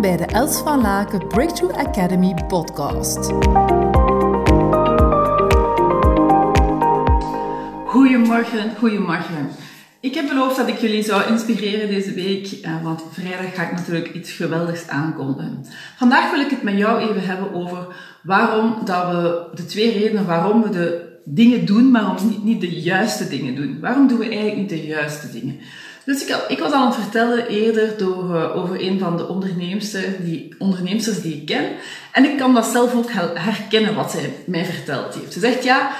Bij de Els van Laken Breakthrough Academy podcast. Goedemorgen, goedemorgen. Ik heb beloofd dat ik jullie zou inspireren deze week, eh, want vrijdag ga ik natuurlijk iets geweldigs aankondigen. Vandaag wil ik het met jou even hebben over waarom dat we, de twee redenen waarom we de dingen doen, maar om niet, niet de juiste dingen doen. Waarom doen we eigenlijk niet de juiste dingen? Dus ik, ik, was al aan het vertellen eerder door, uh, over een van de onderneemsters die, onderneemsters die ik ken. En ik kan dat zelf ook herkennen wat zij mij verteld heeft. Ze zegt ja,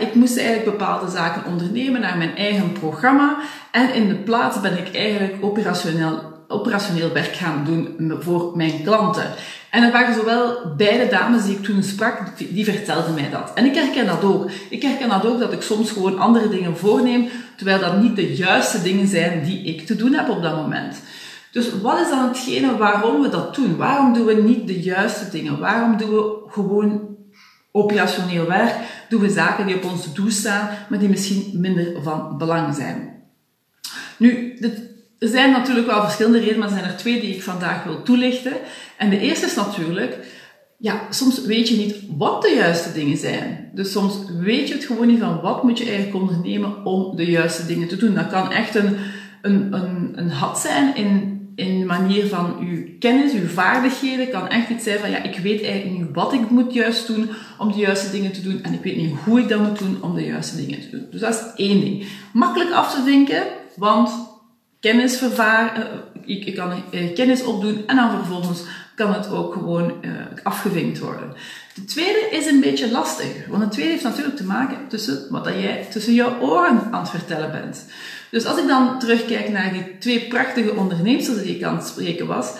ik moest eigenlijk bepaalde zaken ondernemen naar mijn eigen programma. En in de plaats ben ik eigenlijk operationeel, operationeel werk gaan doen voor mijn klanten. En er waren zowel beide dames die ik toen sprak, die vertelden mij dat. En ik herken dat ook. Ik herken dat ook dat ik soms gewoon andere dingen voorneem, terwijl dat niet de juiste dingen zijn die ik te doen heb op dat moment. Dus wat is dan hetgene waarom we dat doen? Waarom doen we niet de juiste dingen? Waarom doen we gewoon operationeel werk? Doen we zaken die op ons doel staan, maar die misschien minder van belang zijn? Nu, er zijn natuurlijk wel verschillende redenen, maar er zijn er twee die ik vandaag wil toelichten. En de eerste is natuurlijk, ja, soms weet je niet wat de juiste dingen zijn. Dus soms weet je het gewoon niet van wat moet je eigenlijk ondernemen om de juiste dingen te doen. Dat kan echt een, een, een, een had zijn in, in de manier van uw kennis, uw vaardigheden. kan echt iets zijn van, ja, ik weet eigenlijk niet wat ik moet juist doen om de juiste dingen te doen. En ik weet niet hoe ik dat moet doen om de juiste dingen te doen. Dus dat is één ding. Makkelijk af te vinken, want kennis vervaren, eh, ik kan eh, kennis opdoen en dan vervolgens kan het ook gewoon uh, afgevinkt worden. De tweede is een beetje lastiger, want de tweede heeft natuurlijk te maken tussen wat dat jij tussen jouw oren aan het vertellen bent. Dus als ik dan terugkijk naar die twee prachtige onderneemsters die ik aan het spreken was,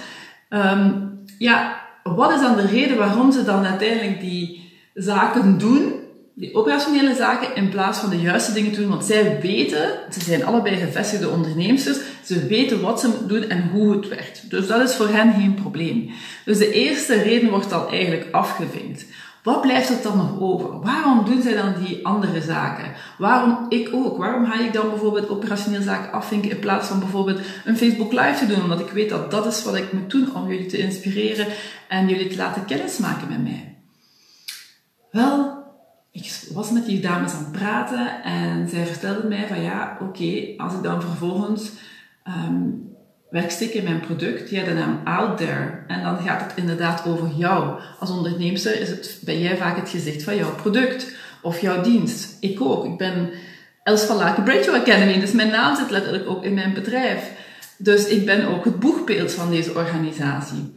um, ja, wat is dan de reden waarom ze dan uiteindelijk die zaken doen die operationele zaken in plaats van de juiste dingen te doen. Want zij weten, ze zijn allebei gevestigde ondernemers, ze weten wat ze doen en hoe het werkt. Dus dat is voor hen geen probleem. Dus de eerste reden wordt dan eigenlijk afgevinkt. Wat blijft er dan nog over? Waarom doen zij dan die andere zaken? Waarom ik ook? Waarom ga ik dan bijvoorbeeld operationele zaken afvinken in plaats van bijvoorbeeld een Facebook Live te doen? Omdat ik weet dat dat is wat ik moet doen om jullie te inspireren en jullie te laten kennismaken met mij. Wel, ik was met die dames aan het praten en zij vertelden mij van ja, oké, als ik dan vervolgens um, wegstik in mijn product, ja, de naam Out There, en dan gaat het inderdaad over jou. Als onderneemster is het, ben jij vaak het gezicht van jouw product of jouw dienst. Ik ook. Ik ben Els van Laken Breakthrough Academy, dus mijn naam zit letterlijk ook in mijn bedrijf. Dus ik ben ook het boegbeeld van deze organisatie.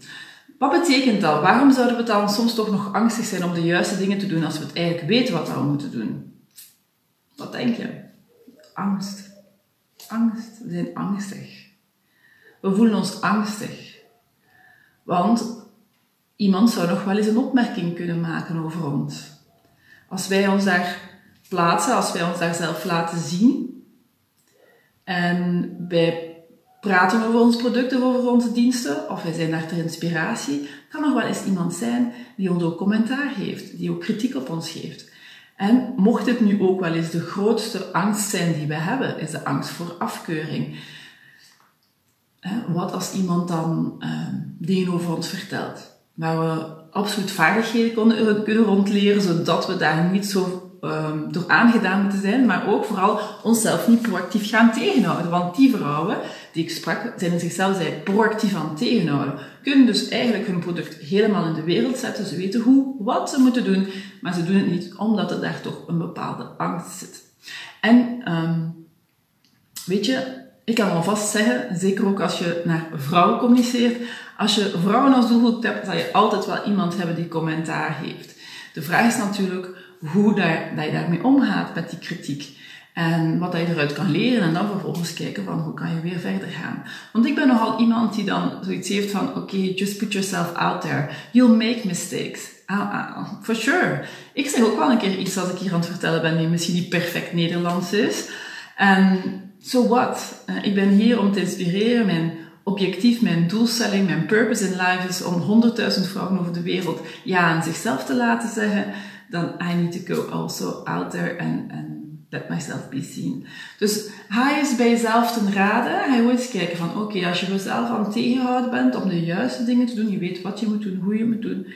Wat betekent dat? Waarom zouden we dan soms toch nog angstig zijn om de juiste dingen te doen als we het eigenlijk weten wat we moeten doen? Wat denk je? Angst. Angst. We zijn angstig. We voelen ons angstig. Want iemand zou nog wel eens een opmerking kunnen maken over ons. Als wij ons daar plaatsen, als wij ons daar zelf laten zien en wij praten over ons product of over onze diensten, of wij zijn daar ter inspiratie, kan er wel eens iemand zijn die ons ook commentaar geeft, die ook kritiek op ons geeft. En mocht het nu ook wel eens de grootste angst zijn die we hebben, is de angst voor afkeuring. Wat als iemand dan uh, dingen over ons vertelt, waar we absoluut vaardigheden kunnen rondleren, zodat we daar niet zo um, door aangedaan moeten zijn, maar ook vooral onszelf niet proactief gaan tegenhouden. Want die vrouwen die ik sprak, zijn in zichzelf zij proactief aan het tegenhouden. Kunnen dus eigenlijk hun product helemaal in de wereld zetten. Ze weten hoe, wat ze moeten doen, maar ze doen het niet omdat er daar toch een bepaalde angst zit. En um, weet je, ik kan alvast zeggen, zeker ook als je naar vrouwen communiceert, als je vrouwen als doelgroep hebt, zal je altijd wel iemand hebben die commentaar heeft. De vraag is natuurlijk, hoe dat je daarmee omgaat met die kritiek. En wat je eruit kan leren en dan vervolgens kijken van hoe kan je weer verder gaan. Want ik ben nogal iemand die dan zoiets heeft van oké, okay, just put yourself out there. You'll make mistakes. Ah, ah, for sure. Ik zeg ook wel een keer iets als ik hier aan het vertellen ben die misschien niet perfect Nederlands is. En so what? Eh, ik ben hier om te inspireren. Mijn objectief, mijn doelstelling, mijn purpose in life is om 100.000 vrouwen over de wereld ja aan zichzelf te laten zeggen dan I need to go also out there and, and let myself be seen. Dus ga eens bij jezelf ten raden. Ga je eens kijken van, oké, als je jezelf aan het tegenhouden bent om de juiste dingen te doen, je weet wat je moet doen, hoe je moet doen,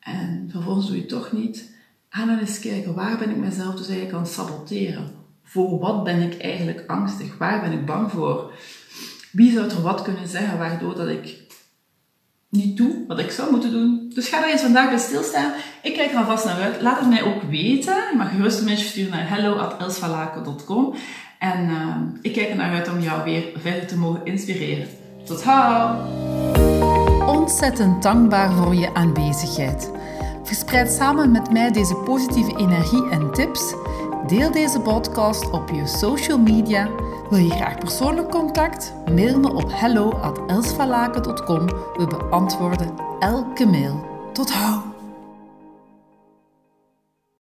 en vervolgens doe je het toch niet, ga dan eens kijken, waar ben ik mezelf dus eigenlijk aan het saboteren? Voor wat ben ik eigenlijk angstig? Waar ben ik bang voor? Wie zou er wat kunnen zeggen waardoor dat ik niet doe wat ik zou moeten doen. Dus ga daar eens vandaag bij stilstaan. Ik kijk er alvast naar uit. Laat het mij ook weten. Je mag gerust een mailtje sturen naar hello.elsvalake.com En uh, ik kijk er naar uit om jou weer verder te mogen inspireren. Tot hou! Ontzettend dankbaar voor je aanwezigheid. Verspreid samen met mij deze positieve energie en tips. Deel deze podcast op je social media wil je graag persoonlijk contact? Mail me op hello@elsvalake.com. We beantwoorden elke mail. Tot hou!